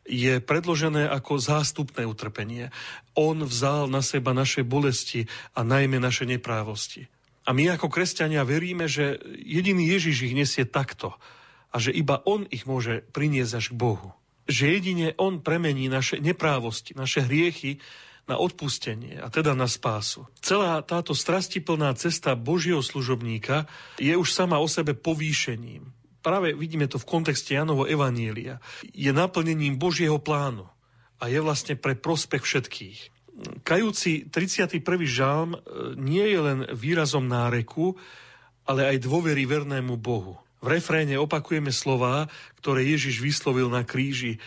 je predložené ako zástupné utrpenie. On vzal na seba naše bolesti a najmä naše neprávosti. A my ako kresťania veríme, že jediný Ježiš ich nesie takto – a že iba On ich môže priniesť až k Bohu. Že jedine On premení naše neprávosti, naše hriechy na odpustenie a teda na spásu. Celá táto strastiplná cesta Božieho služobníka je už sama o sebe povýšením. Práve vidíme to v kontexte Janovo Evanielia. Je naplnením Božieho plánu a je vlastne pre prospech všetkých. Kajúci 31. žalm e, nie je len výrazom náreku, ale aj dôvery vernému Bohu. V refréne opakujeme slová, ktoré Ježiš vyslovil na kríži.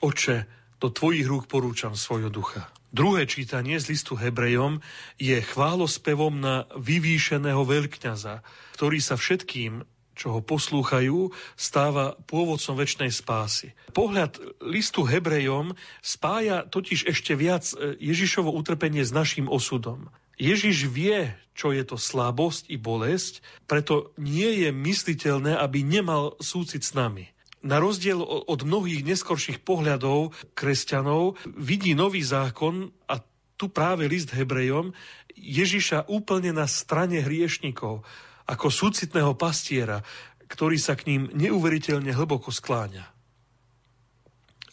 Oče, do tvojich rúk porúčam svojho ducha. Druhé čítanie z listu Hebrejom je chválospevom na vyvýšeného veľkňaza, ktorý sa všetkým, čo ho poslúchajú, stáva pôvodcom väčšnej spásy. Pohľad listu Hebrejom spája totiž ešte viac e, Ježišovo utrpenie s našim osudom. Ježiš vie, čo je to slabosť i bolesť, preto nie je mysliteľné, aby nemal súcit s nami. Na rozdiel od mnohých neskorších pohľadov kresťanov vidí nový zákon a tu práve list Hebrejom Ježiša úplne na strane hriešnikov, ako súcitného pastiera, ktorý sa k ním neuveriteľne hlboko skláňa.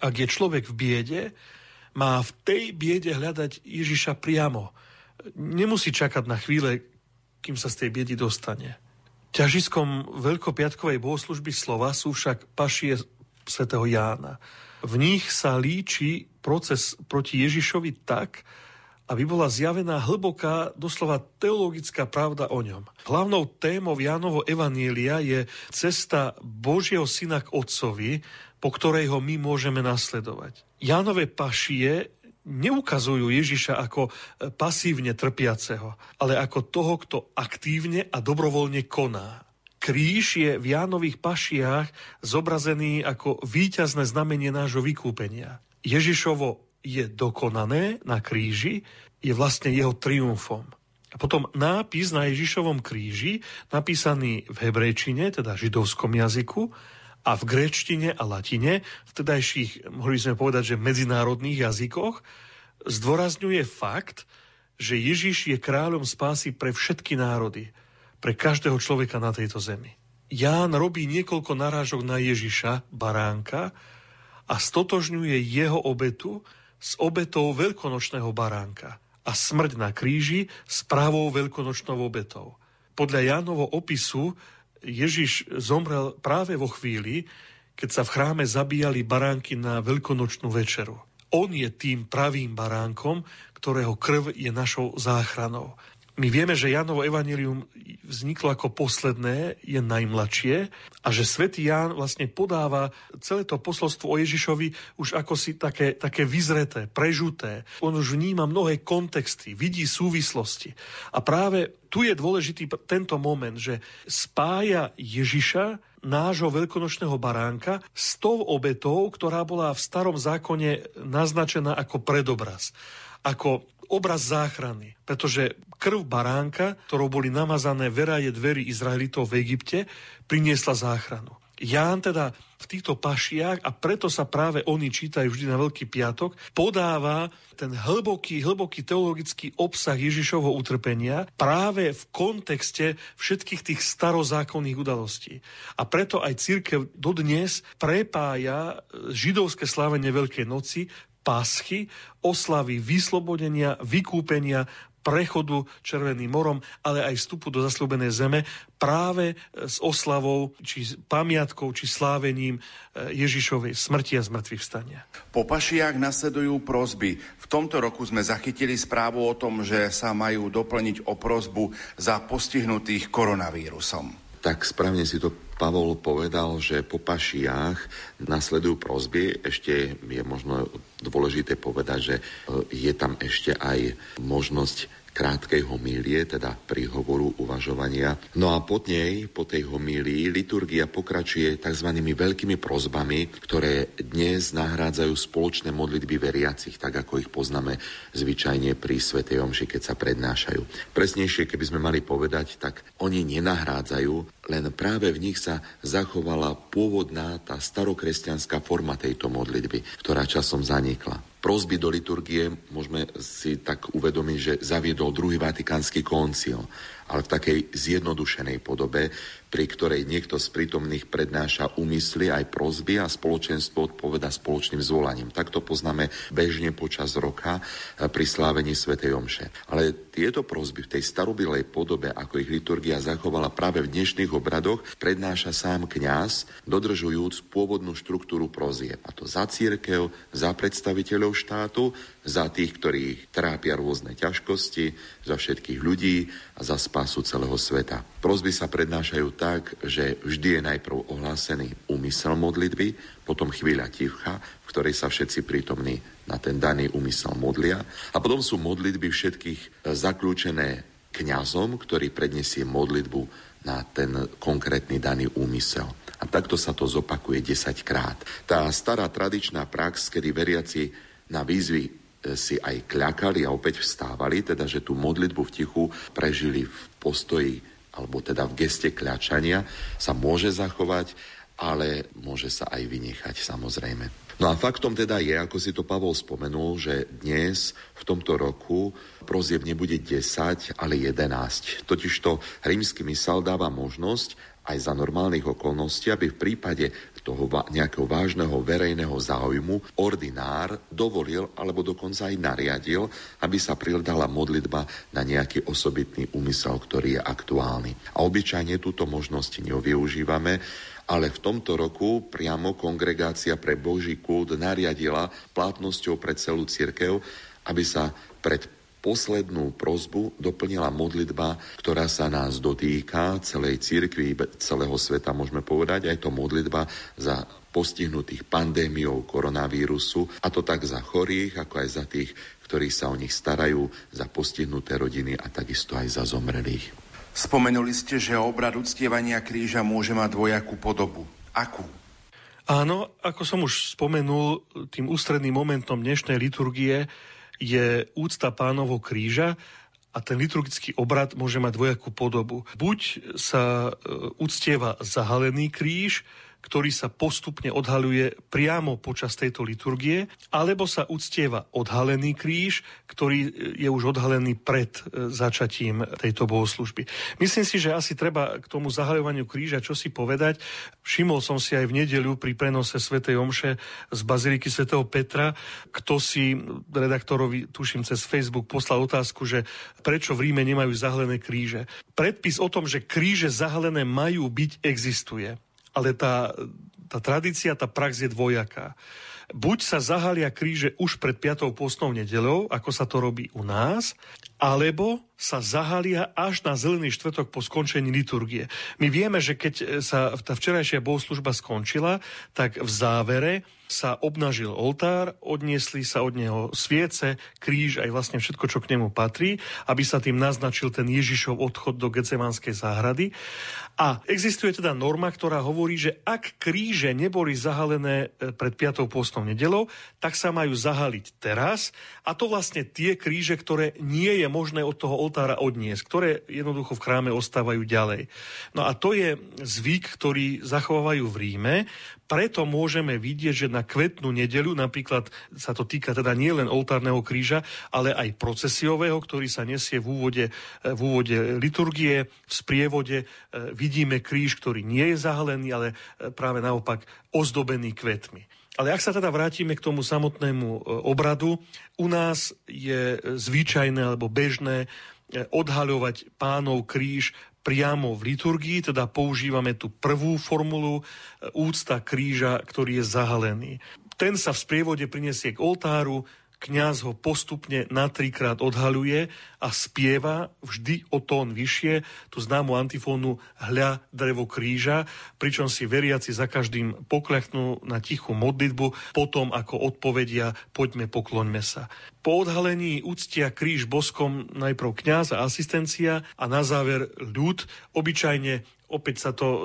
Ak je človek v biede, má v tej biede hľadať Ježiša priamo – nemusí čakať na chvíle, kým sa z tej biedy dostane. Ťažiskom veľkopiatkovej bohoslužby slova sú však pašie svätého Jána. V nich sa líči proces proti Ježišovi tak, aby bola zjavená hlboká, doslova teologická pravda o ňom. Hlavnou témou Jánovo Evanielia je cesta Božieho syna k Otcovi, po ktorej ho my môžeme nasledovať. Jánové pašie neukazujú Ježiša ako e, pasívne trpiaceho, ale ako toho, kto aktívne a dobrovoľne koná. Kríž je v Jánových pašiach zobrazený ako víťazné znamenie nášho vykúpenia. Ježišovo je dokonané na kríži, je vlastne jeho triumfom. A potom nápis na Ježišovom kríži, napísaný v hebrejčine, teda židovskom jazyku, a v gréčtine a latine, v tedajších, mohli sme povedať, že medzinárodných jazykoch, zdôrazňuje fakt, že Ježiš je kráľom spásy pre všetky národy, pre každého človeka na tejto zemi. Ján robí niekoľko narážok na Ježiša, baránka, a stotožňuje jeho obetu s obetou veľkonočného baránka a smrť na kríži s pravou veľkonočnou obetou. Podľa Jánovo opisu Ježiš zomrel práve vo chvíli, keď sa v chráme zabíjali baránky na veľkonočnú večeru. On je tým pravým baránkom, ktorého krv je našou záchranou. My vieme, že Jánovo evanelium vzniklo ako posledné, je najmladšie a že svätý Ján vlastne podáva celé to posolstvo o Ježišovi už ako si také, také vyzreté, prežuté. On už vníma mnohé kontexty, vidí súvislosti. A práve tu je dôležitý tento moment, že spája Ježiša nášho veľkonočného baránka s tou obetou, ktorá bola v starom zákone naznačená ako predobraz ako obraz záchrany, pretože krv baránka, ktorou boli namazané veraje dverí Izraelitov v Egypte, priniesla záchranu. Ján teda v týchto pašiach, a preto sa práve oni čítajú vždy na Veľký piatok, podáva ten hlboký, hlboký teologický obsah Ježišovho utrpenia práve v kontexte všetkých tých starozákonných udalostí. A preto aj církev dodnes prepája židovské slávenie Veľkej noci paschy, oslavy vyslobodenia, vykúpenia, prechodu Červeným morom, ale aj vstupu do zasľúbenej zeme práve s oslavou, či pamiatkou, či slávením e, Ježišovej smrti a zmrtvých vstania. Po pašiach nasledujú prozby. V tomto roku sme zachytili správu o tom, že sa majú doplniť o prozbu za postihnutých koronavírusom. Tak správne si to Pavol povedal, že po pašiach nasledujú prozby. Ešte je možno dôležité povedať, že e, je tam ešte aj možnosť krátkej homílie, teda príhovoru uvažovania. No a pod nej, po tej homílii, liturgia pokračuje tzv. veľkými prozbami, ktoré dnes nahrádzajú spoločné modlitby veriacich, tak ako ich poznáme zvyčajne pri Svetej Omši, keď sa prednášajú. Presnejšie, keby sme mali povedať, tak oni nenahrádzajú, len práve v nich sa zachovala pôvodná tá starokresťanská forma tejto modlitby, ktorá časom zanikla prosby do liturgie môžeme si tak uvedomiť, že zaviedol druhý vatikánsky koncil, ale v takej zjednodušenej podobe pri ktorej niekto z prítomných prednáša úmysly aj prozby a spoločenstvo odpoveda spoločným zvolaním. Tak to poznáme bežne počas roka eh, pri slávení svätej Omše. Ale tieto prozby v tej starobilej podobe, ako ich liturgia zachovala práve v dnešných obradoch, prednáša sám kňaz, dodržujúc pôvodnú štruktúru prozie. A to za církev, za predstaviteľov štátu, za tých, ktorí trápia rôzne ťažkosti, za všetkých ľudí a za spásu celého sveta. Prozby sa prednášajú tak, že vždy je najprv ohlásený úmysel modlitby, potom chvíľa ticha, v ktorej sa všetci prítomní na ten daný úmysel modlia a potom sú modlitby všetkých zaklúčené kňazom, ktorý predniesie modlitbu na ten konkrétny daný úmysel. A takto sa to zopakuje 10 krát. Tá stará tradičná prax, kedy veriaci na výzvy si aj kľakali a opäť vstávali, teda že tú modlitbu v tichu prežili v postoji alebo teda v geste kľačania sa môže zachovať, ale môže sa aj vynechať samozrejme. No a faktom teda je, ako si to Pavol spomenul, že dnes v tomto roku prozieb nebude 10, ale 11. Totižto rímsky mysel dáva možnosť aj za normálnych okolností, aby v prípade toho nejakého vážneho verejného záujmu ordinár dovolil alebo dokonca aj nariadil, aby sa pridala modlitba na nejaký osobitný úmysel, ktorý je aktuálny. A obyčajne túto možnosť nevyužívame, ale v tomto roku priamo kongregácia pre Boží kult nariadila platnosťou pre celú cirkev, aby sa pred poslednú prozbu doplnila modlitba, ktorá sa nás dotýka celej cirkvi, celého sveta, môžeme povedať, aj to modlitba za postihnutých pandémiou koronavírusu, a to tak za chorých, ako aj za tých, ktorí sa o nich starajú, za postihnuté rodiny a takisto aj za zomrelých. Spomenuli ste, že obrad uctievania kríža môže mať dvojakú podobu. Akú? Áno, ako som už spomenul, tým ústredným momentom dnešnej liturgie je úcta pánovo kríža a ten liturgický obrad môže mať dvojakú podobu. Buď sa e, uctieva zahalený kríž, ktorý sa postupne odhaluje priamo počas tejto liturgie, alebo sa uctieva odhalený kríž, ktorý je už odhalený pred e, začatím tejto bohoslužby. Myslím si, že asi treba k tomu zahaľovaniu kríža čo si povedať. Všimol som si aj v nedeľu pri prenose svätej Omše z Baziliky svätého Petra, kto si redaktorovi, tuším cez Facebook, poslal otázku, že prečo v Ríme nemajú zahalené kríže. Predpis o tom, že kríže zahalené majú byť, existuje ale tá, tá tradícia, tá prax je dvojaká. Buď sa zahalia kríže už pred 5. postnou nedelou, ako sa to robí u nás, alebo sa zahalia až na zelený štvrtok po skončení liturgie. My vieme, že keď sa tá včerajšia bohoslužba skončila, tak v závere sa obnažil oltár, odniesli sa od neho sviece, kríž, aj vlastne všetko, čo k nemu patrí, aby sa tým naznačil ten Ježišov odchod do Gecemanskej záhrady. A existuje teda norma, ktorá hovorí, že ak kríže neboli zahalené e, pred 5. postnou nedelou, tak sa majú zahaliť teraz. A to vlastne tie kríže, ktoré nie je možné od toho oltára odniesť, ktoré jednoducho v chráme ostávajú ďalej. No a to je zvyk, ktorý zachovávajú v Ríme, preto môžeme vidieť, že na kvetnú nedelu, napríklad sa to týka teda nielen oltárneho kríža, ale aj procesiového, ktorý sa nesie v úvode, v úvode liturgie, v sprievode, e, vidíme kríž, ktorý nie je zahalený, ale e, práve naopak ozdobený kvetmi. Ale ak sa teda vrátime k tomu samotnému e, obradu, u nás je zvyčajné alebo bežné odhaľovať pánov kríž priamo v liturgii, teda používame tú prvú formulu e, úcta kríža, ktorý je zahalený. Ten sa v sprievode prinesie k oltáru, kňaz ho postupne na trikrát odhaľuje a spieva vždy o tón vyššie tú známu antifónu Hľa drevo kríža, pričom si veriaci za každým poklechnú na tichú modlitbu, potom ako odpovedia poďme pokloňme sa. Po odhalení úctia kríž boskom najprv kňaz a asistencia a na záver ľud, obyčajne Opäť sa to e,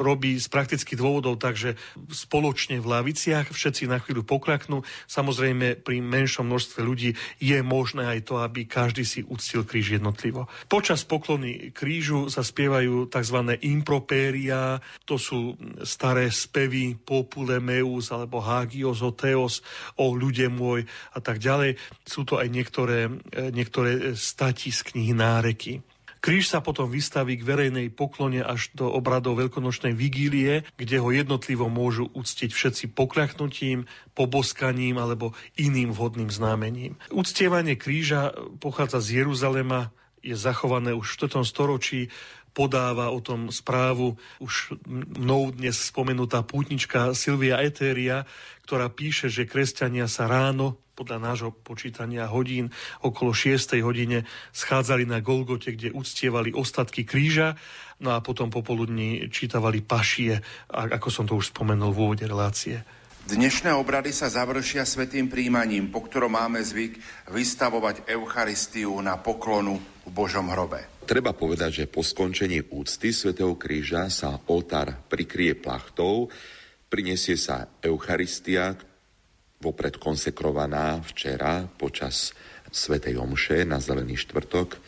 robí z praktických dôvodov, takže spoločne v laviciach všetci na chvíľu pokľaknú. Samozrejme, pri menšom množstve ľudí je možné aj to, aby každý si uctil kríž jednotlivo. Počas poklony krížu sa spievajú tzv. impropéria, to sú staré spevy Popule Meus alebo Hagios o Teos, o ľude môj a tak ďalej. Sú to aj niektoré, e, niektoré stati z knihy náreky. Kríž sa potom vystaví k verejnej poklone až do obradov veľkonočnej vigílie, kde ho jednotlivo môžu uctiť všetci pokľaknutím, poboskaním alebo iným vhodným známením. Uctievanie kríža pochádza z Jeruzalema, je zachované už v 4. storočí podáva o tom správu už mnou dnes spomenutá pútnička Silvia Etéria, ktorá píše, že kresťania sa ráno podľa nášho počítania hodín okolo 6. hodine schádzali na Golgote, kde uctievali ostatky kríža, no a potom popoludní čítavali pašie, ako som to už spomenul v úvode relácie. Dnešné obrady sa završia svetým príjmaním, po ktorom máme zvyk vystavovať Eucharistiu na poklonu v Božom hrobe. Treba povedať, že po skončení úcty svätého Kríža sa oltár prikrie plachtou, prinesie sa Eucharistia, vopred konsekrovaná včera počas Svetej Omše na Zelený štvrtok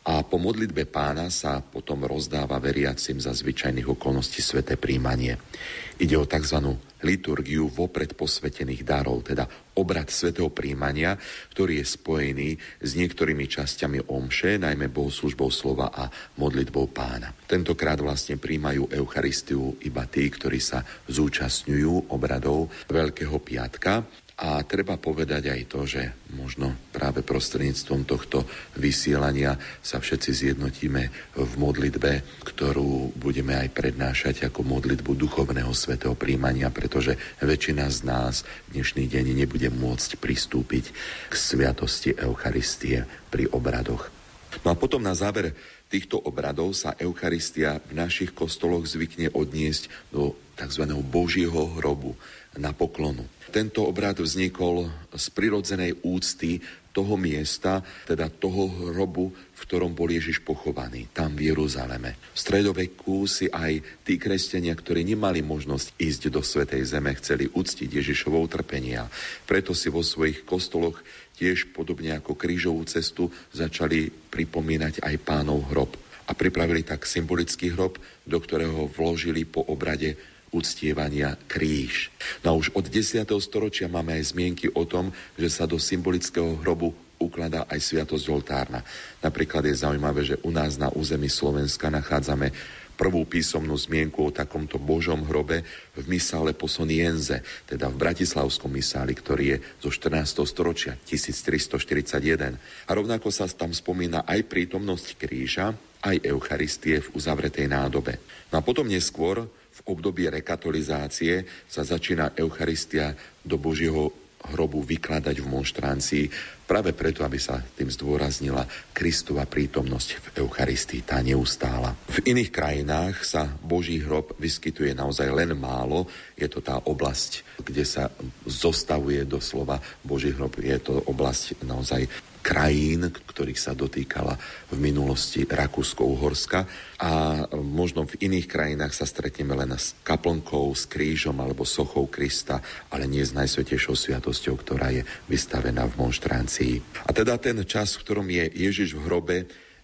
a po modlitbe pána sa potom rozdáva veriacim za zvyčajných okolností sveté príjmanie. Ide o tzv. liturgiu vopred posvetených darov, teda obrad svetého príjmania, ktorý je spojený s niektorými časťami omše, najmä bohoslužbou slova a modlitbou pána. Tentokrát vlastne príjmajú Eucharistiu iba tí, ktorí sa zúčastňujú obradov Veľkého piatka a treba povedať aj to, že možno práve prostredníctvom tohto vysielania sa všetci zjednotíme v modlitbe, ktorú budeme aj prednášať ako modlitbu duchovného svetého príjmania, pretože väčšina z nás dnešný deň nebude môcť pristúpiť k sviatosti Eucharistie pri obradoch. No a potom na záver týchto obradov sa Eucharistia v našich kostoloch zvykne odniesť do tzv. Božieho hrobu na poklonu. Tento obrad vznikol z prirodzenej úcty toho miesta, teda toho hrobu, v ktorom bol Ježiš pochovaný, tam v Jeruzaleme. V stredoveku si aj tí kresťania, ktorí nemali možnosť ísť do Svetej Zeme, chceli uctiť Ježišovou trpenia. Preto si vo svojich kostoloch tiež podobne ako krížovú cestu začali pripomínať aj pánov hrob. A pripravili tak symbolický hrob, do ktorého vložili po obrade uctievania kríž. No a už od 10. storočia máme aj zmienky o tom, že sa do symbolického hrobu ukladá aj sviatosť oltárna. Napríklad je zaujímavé, že u nás na území Slovenska nachádzame prvú písomnú zmienku o takomto Božom hrobe v misále Posonienze, teda v Bratislavskom misáli, ktorý je zo 14. storočia 1341. A rovnako sa tam spomína aj prítomnosť kríža, aj Eucharistie v uzavretej nádobe. No a potom neskôr v období rekatolizácie sa začína Eucharistia do Božieho hrobu vykladať v monštrancii, práve preto, aby sa tým zdôraznila Kristova prítomnosť v Eucharistii, tá neustála. V iných krajinách sa Boží hrob vyskytuje naozaj len málo. Je to tá oblasť, kde sa zostavuje doslova Boží hrob. Je to oblasť naozaj krajín, ktorých sa dotýkala v minulosti Rakúsko-Uhorska a možno v iných krajinách sa stretneme len s kaplnkou, s krížom alebo sochou Krista, ale nie s najsvetejšou sviatosťou, ktorá je vystavená v monštrancii. A teda ten čas, v ktorom je Ježiš v hrobe,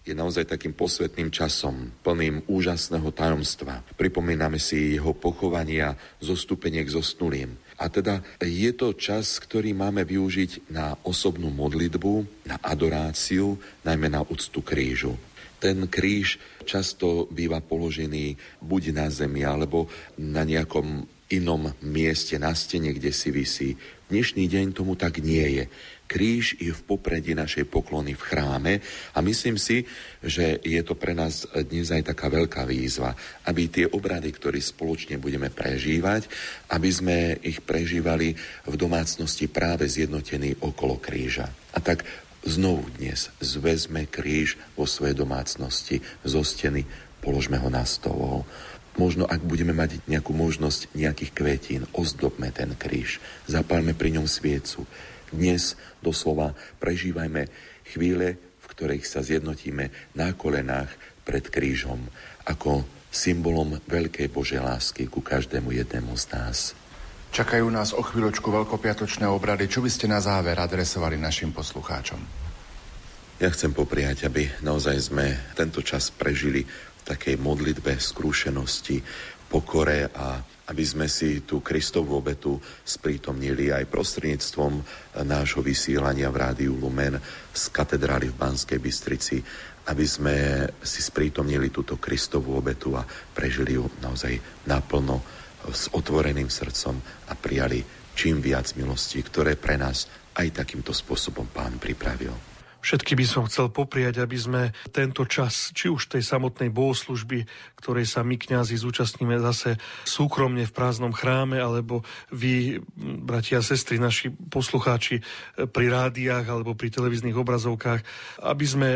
je naozaj takým posvetným časom, plným úžasného tajomstva. Pripomíname si jeho pochovania, zostúpenie k zosnulým. A teda je to čas, ktorý máme využiť na osobnú modlitbu, na adoráciu, najmä na úctu krížu. Ten kríž často býva položený buď na zemi, alebo na nejakom inom mieste, na stene, kde si vysí. Dnešný deň tomu tak nie je. Kríž je v popredí našej poklony v chráme a myslím si, že je to pre nás dnes aj taká veľká výzva, aby tie obrady, ktoré spoločne budeme prežívať, aby sme ich prežívali v domácnosti práve zjednotení okolo kríža. A tak znovu dnes zvezme kríž vo svojej domácnosti zo steny, položme ho na stôl. Možno ak budeme mať nejakú možnosť nejakých kvetín, ozdobme ten kríž, zapálme pri ňom sviecu, dnes doslova prežívajme chvíle, v ktorých sa zjednotíme na kolenách pred krížom ako symbolom veľkej Božej lásky ku každému jednému z nás. Čakajú nás o chvíľočku veľkopiatočné obrady. Čo by ste na záver adresovali našim poslucháčom? Ja chcem popriať, aby naozaj sme tento čas prežili v takej modlitbe skrúšenosti, pokore a aby sme si tú Kristovú obetu sprítomnili aj prostredníctvom nášho vysielania v Rádiu Lumen z katedrály v Banskej Bystrici aby sme si sprítomnili túto Kristovú obetu a prežili ju naozaj naplno s otvoreným srdcom a prijali čím viac milostí, ktoré pre nás aj takýmto spôsobom pán pripravil. Všetky by som chcel popriať, aby sme tento čas, či už tej samotnej bohoslužby, ktorej sa my kňazi zúčastníme zase súkromne v prázdnom chráme, alebo vy, bratia a sestry, naši poslucháči pri rádiách alebo pri televíznych obrazovkách, aby sme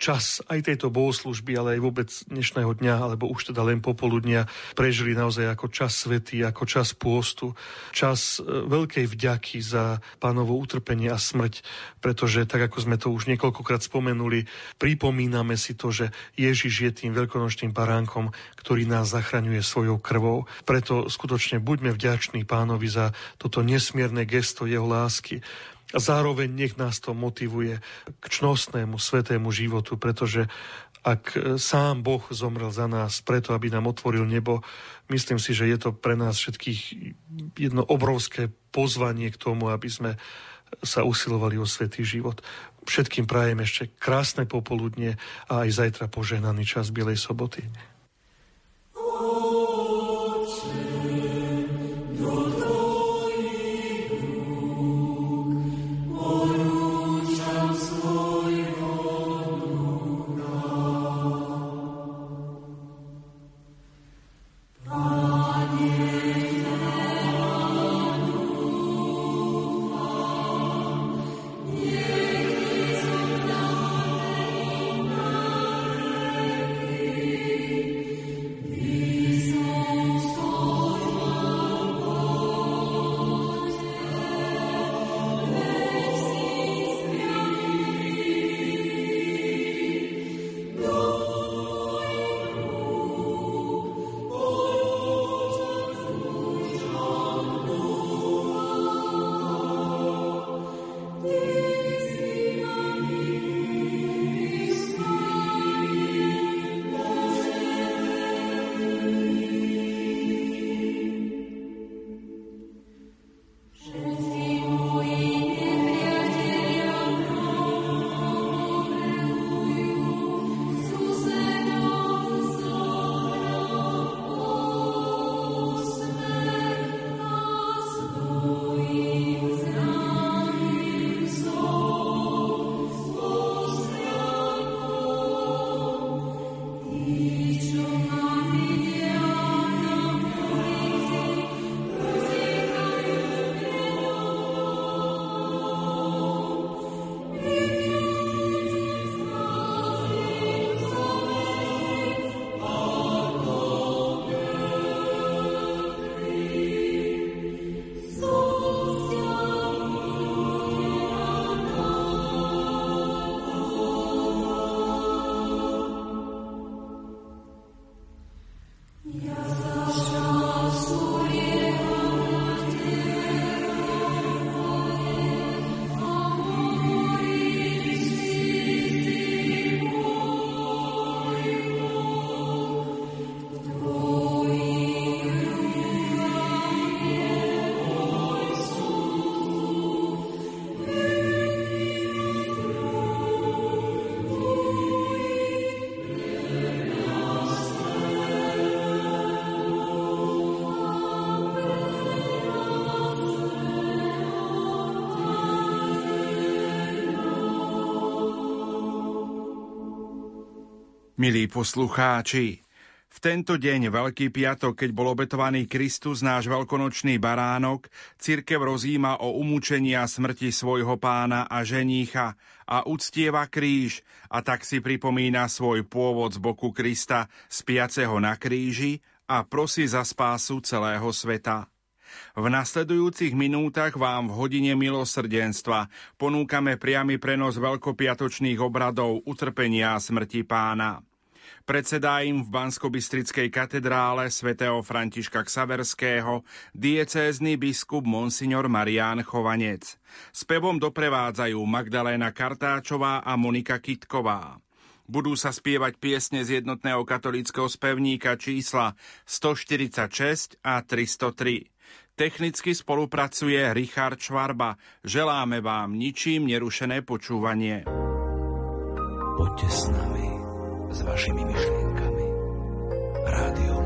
čas aj tejto bohoslužby, ale aj vôbec dnešného dňa, alebo už teda len popoludnia, prežili naozaj ako čas svety, ako čas pôstu, čas e, veľkej vďaky za pánovo utrpenie a smrť, pretože tak ako sme to už už niekoľkokrát spomenuli, pripomíname si to, že Ježiš je tým veľkonočným baránkom, ktorý nás zachraňuje svojou krvou. Preto skutočne buďme vďační pánovi za toto nesmierne gesto jeho lásky. A zároveň nech nás to motivuje k čnostnému, svetému životu, pretože ak sám Boh zomrel za nás preto, aby nám otvoril nebo, myslím si, že je to pre nás všetkých jedno obrovské pozvanie k tomu, aby sme sa usilovali o svetý život. Všetkým prajem ešte krásne popoludnie a aj zajtra požehnaný čas Bielej soboty. Milí poslucháči, v tento deň, Veľký piatok, keď bol obetovaný Kristus, náš veľkonočný baránok, cirkev rozíma o umúčení a smrti svojho pána a ženícha a uctieva kríž a tak si pripomína svoj pôvod z boku Krista, spiaceho na kríži a prosí za spásu celého sveta. V nasledujúcich minútach vám v hodine milosrdenstva ponúkame priamy prenos veľkopiatočných obradov utrpenia a smrti pána. Predsedá im v Banskobystrickej katedrále svätého Františka Ksaverského diecézny biskup Monsignor Marián Chovanec. Spevom doprevádzajú Magdaléna Kartáčová a Monika Kitková. Budú sa spievať piesne z jednotného katolického spevníka čísla 146 a 303. Technicky spolupracuje Richard Švarba. Želáme vám ničím nerušené počúvanie. Poďte s nami s vašimi myšlienkami. Rádio